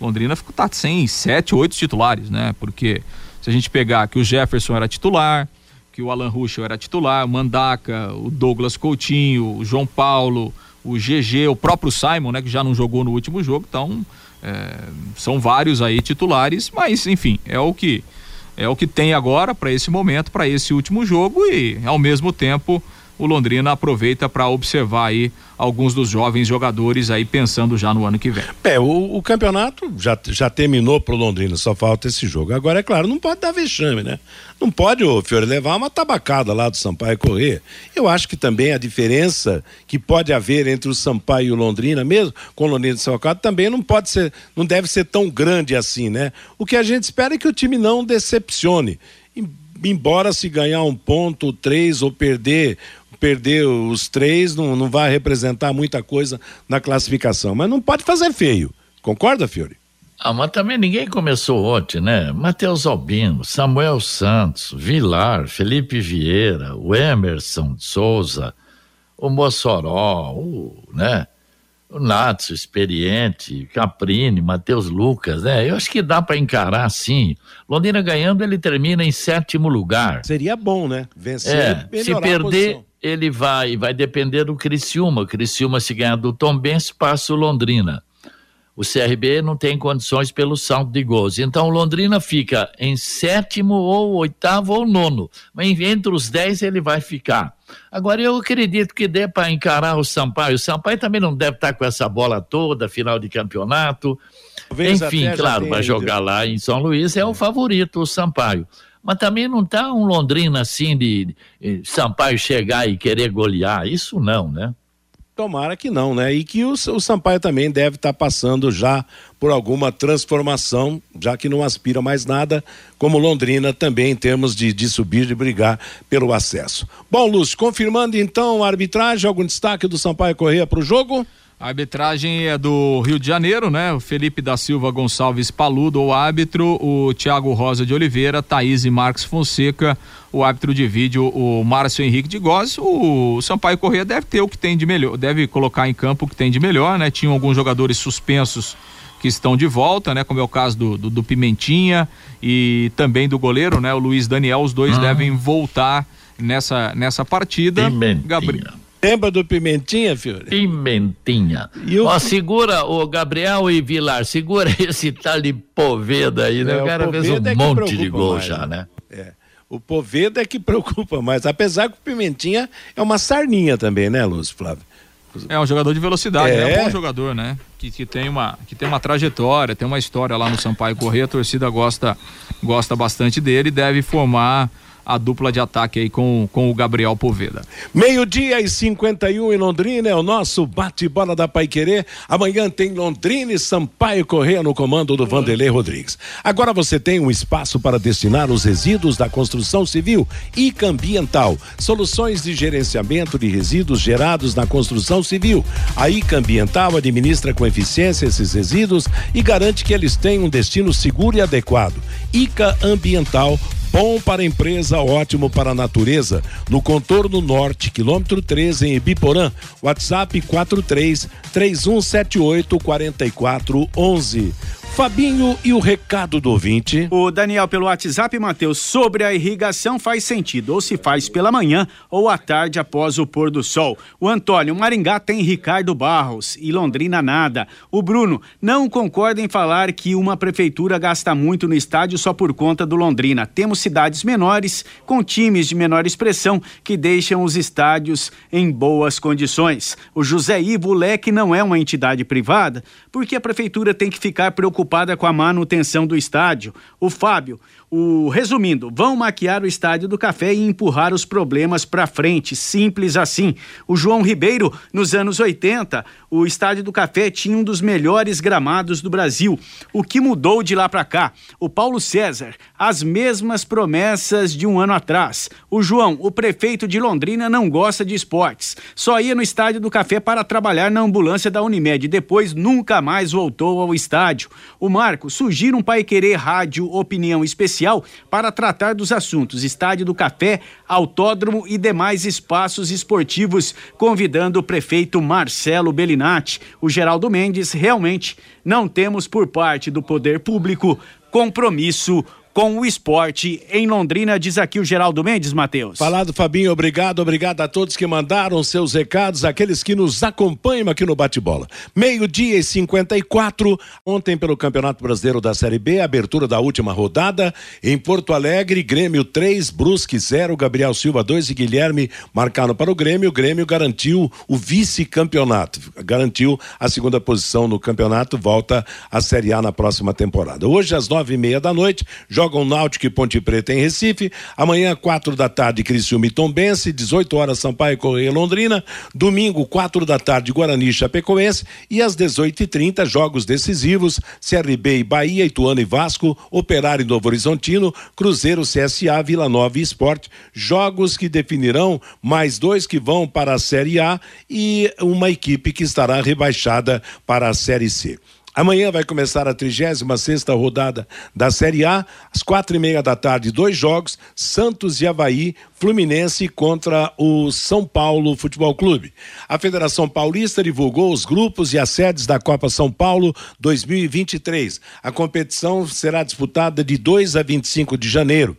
Londrina tá sem sete, oito titulares, né? Porque se a gente pegar que o Jefferson era titular, que o Alan Ruschel era titular, o Mandaca, o Douglas Coutinho, o João Paulo, o GG, o próprio Simon, né, que já não jogou no último jogo, então é, são vários aí titulares, mas enfim, é o que é o que tem agora para esse momento, para esse último jogo e ao mesmo tempo o Londrina aproveita para observar aí alguns dos jovens jogadores aí pensando já no ano que vem. É, o, o campeonato já, já terminou pro Londrina, só falta esse jogo. Agora, é claro, não pode dar vexame, né? Não pode o Fiore levar uma tabacada lá do Sampaio correr. Eu acho que também a diferença que pode haver entre o Sampaio e o Londrina, mesmo com o Londrina de Salcado, também não pode ser, não deve ser tão grande assim, né? O que a gente espera é que o time não decepcione embora se ganhar um ponto, três ou perder perder os três não, não vai representar muita coisa na classificação. Mas não pode fazer feio. Concorda, Fiore? Ah, mas também ninguém começou ontem, né? Matheus Albino, Samuel Santos, Vilar, Felipe Vieira, o Emerson Souza, o Mossoró, o, né? O Natsu, experiente, Caprini, Matheus Lucas, né? Eu acho que dá para encarar assim. Londrina ganhando, ele termina em sétimo lugar. Seria bom, né? Vencer é, se perder, ele vai, vai depender do Criciúma. Criciúma, se ganhar do Tombense, passa o Londrina. O CRB não tem condições pelo saldo de gols. Então o Londrina fica em sétimo ou oitavo ou nono. Mas entre os dez ele vai ficar. Agora eu acredito que dê para encarar o Sampaio. O Sampaio também não deve estar com essa bola toda, final de campeonato. Talvez Enfim, claro, vai jogar lá em São Luís, é o favorito, o Sampaio mas também não está um Londrina assim de, de Sampaio chegar e querer golear. Isso não, né? Tomara que não, né? E que o, o Sampaio também deve estar tá passando já por alguma transformação, já que não aspira mais nada, como Londrina também em termos de, de subir, de brigar pelo acesso. Bom, Lúcio, confirmando então a arbitragem, algum destaque do Sampaio Correia para o jogo? A arbitragem é do Rio de Janeiro, né? O Felipe da Silva Gonçalves Paludo, o árbitro, o Thiago Rosa de Oliveira, Thaís e Marcos Fonseca, o árbitro de vídeo, o Márcio Henrique de Góes. O Sampaio Corrêa deve ter o que tem de melhor, deve colocar em campo o que tem de melhor, né? Tinham alguns jogadores suspensos que estão de volta, né? Como é o caso do, do, do Pimentinha e também do goleiro, né? O Luiz Daniel, os dois ah. devem voltar nessa, nessa partida. Pimentinha. Gabriel. Lembra do Pimentinha, Fiore? Pimentinha. E o... Ó, segura o Gabriel e Vilar, segura esse tal de Poveda aí, né? É, o cara fez um é monte de gol mais, já, né? É. O Poveda é que preocupa mais, apesar que o Pimentinha é uma sarninha também, né, Lúcio Flávio? É um jogador de velocidade, é, é um bom jogador, né? Que, que, tem uma, que tem uma trajetória, tem uma história lá no Sampaio Corrêa, a torcida gosta, gosta bastante dele, deve formar a dupla de ataque aí com, com o Gabriel Poveda. Meio-dia e 51 em Londrina é o nosso bate-bola da Paiquerê. Amanhã tem Londrina e Sampaio Correia no comando do Vanderlei Rodrigues. Agora você tem um espaço para destinar os resíduos da construção civil e ambiental. Soluções de gerenciamento de resíduos gerados na construção civil. A ICA Ambiental administra com eficiência esses resíduos e garante que eles tenham um destino seguro e adequado. ICA Ambiental Bom para a empresa, ótimo para a natureza. No contorno norte, quilômetro 13, em Ibiporã. WhatsApp 43 3178 4411. Fabinho e o recado do ouvinte. O Daniel pelo WhatsApp, Matheus, sobre a irrigação faz sentido, ou se faz pela manhã ou à tarde após o pôr do sol. O Antônio, Maringá tem Ricardo Barros e Londrina nada. O Bruno, não concorda em falar que uma prefeitura gasta muito no estádio só por conta do Londrina. Temos cidades menores com times de menor expressão que deixam os estádios em boas condições. O José Ivo Leque não é uma entidade privada, porque a prefeitura tem que ficar preocupada com a manutenção do estádio. O Fábio, o resumindo, vão maquiar o estádio do Café e empurrar os problemas para frente, simples assim. O João Ribeiro, nos anos 80, o estádio do Café tinha um dos melhores gramados do Brasil. O que mudou de lá para cá? O Paulo César, as mesmas promessas de um ano atrás. O João, o prefeito de Londrina não gosta de esportes. Só ia no estádio do Café para trabalhar na ambulância da Unimed, depois nunca mais voltou ao estádio. O Marco, sugira um pai querer rádio opinião especial especial para tratar dos assuntos Estádio do Café, Autódromo e demais espaços esportivos, convidando o prefeito Marcelo Bellinati. O Geraldo Mendes, realmente não temos por parte do poder público compromisso com o esporte em Londrina, diz aqui o Geraldo Mendes, Matheus. Falado, Fabinho, obrigado, obrigado a todos que mandaram seus recados, aqueles que nos acompanham aqui no Bate-Bola. Meio-dia e 54, ontem pelo Campeonato Brasileiro da Série B, abertura da última rodada, em Porto Alegre, Grêmio 3, Brusque 0, Gabriel Silva 2 e Guilherme marcaram para o Grêmio, o Grêmio garantiu o vice-campeonato, garantiu a segunda posição no campeonato, volta à Série A na próxima temporada. Hoje, às nove e meia da noite, jogam Náutico e Ponte Preta em Recife. Amanhã, quatro da tarde, Criciúma e Tombense. 18 horas, Sampaio Correia Londrina. Domingo, quatro da tarde, Guarani e Chapecoense. E às 18h30, jogos decisivos: CRB e Bahia, Ituano e Vasco, Operário e Novo Horizontino, Cruzeiro, CSA, Vila Nova e Esporte. Jogos que definirão mais dois que vão para a Série A e uma equipe que estará rebaixada para a Série C. Amanhã vai começar a 36 sexta rodada da Série A, às quatro e meia da tarde, dois jogos, Santos e Havaí, Fluminense contra o São Paulo Futebol Clube. A Federação Paulista divulgou os grupos e as sedes da Copa São Paulo 2023. A competição será disputada de 2 a 25 de janeiro.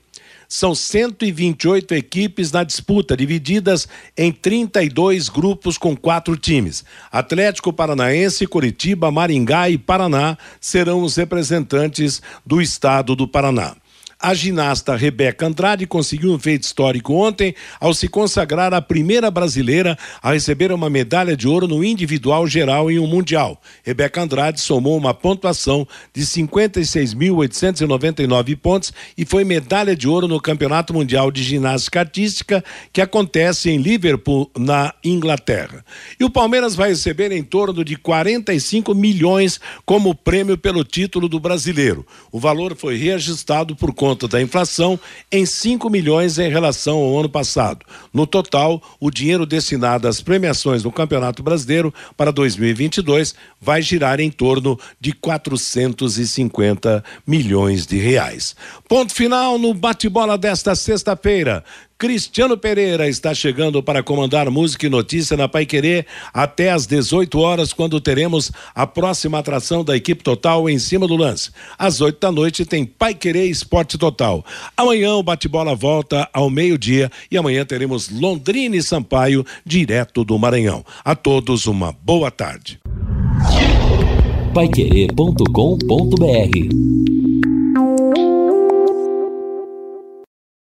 São 128 equipes na disputa, divididas em 32 grupos com quatro times. Atlético Paranaense, Curitiba, Maringá e Paraná serão os representantes do estado do Paraná. A ginasta Rebeca Andrade conseguiu um feito histórico ontem ao se consagrar a primeira brasileira a receber uma medalha de ouro no individual geral em um mundial. Rebeca Andrade somou uma pontuação de 56.899 pontos e foi medalha de ouro no Campeonato Mundial de Ginástica Artística que acontece em Liverpool, na Inglaterra. E o Palmeiras vai receber em torno de 45 milhões como prêmio pelo título do brasileiro. O valor foi reajustado por conta conta da inflação em 5 milhões em relação ao ano passado. No total, o dinheiro destinado às premiações no Campeonato Brasileiro para 2022 vai girar em torno de 450 milhões de reais. Ponto final no bate-bola desta sexta-feira. Cristiano Pereira está chegando para comandar música e notícia na Pai Querer até às 18 horas, quando teremos a próxima atração da equipe total em cima do lance. Às 8 da noite tem Pai Querer Esporte Total. Amanhã o bate-bola volta ao meio-dia e amanhã teremos Londrina e Sampaio, direto do Maranhão. A todos uma boa tarde. Paiquerê.com.br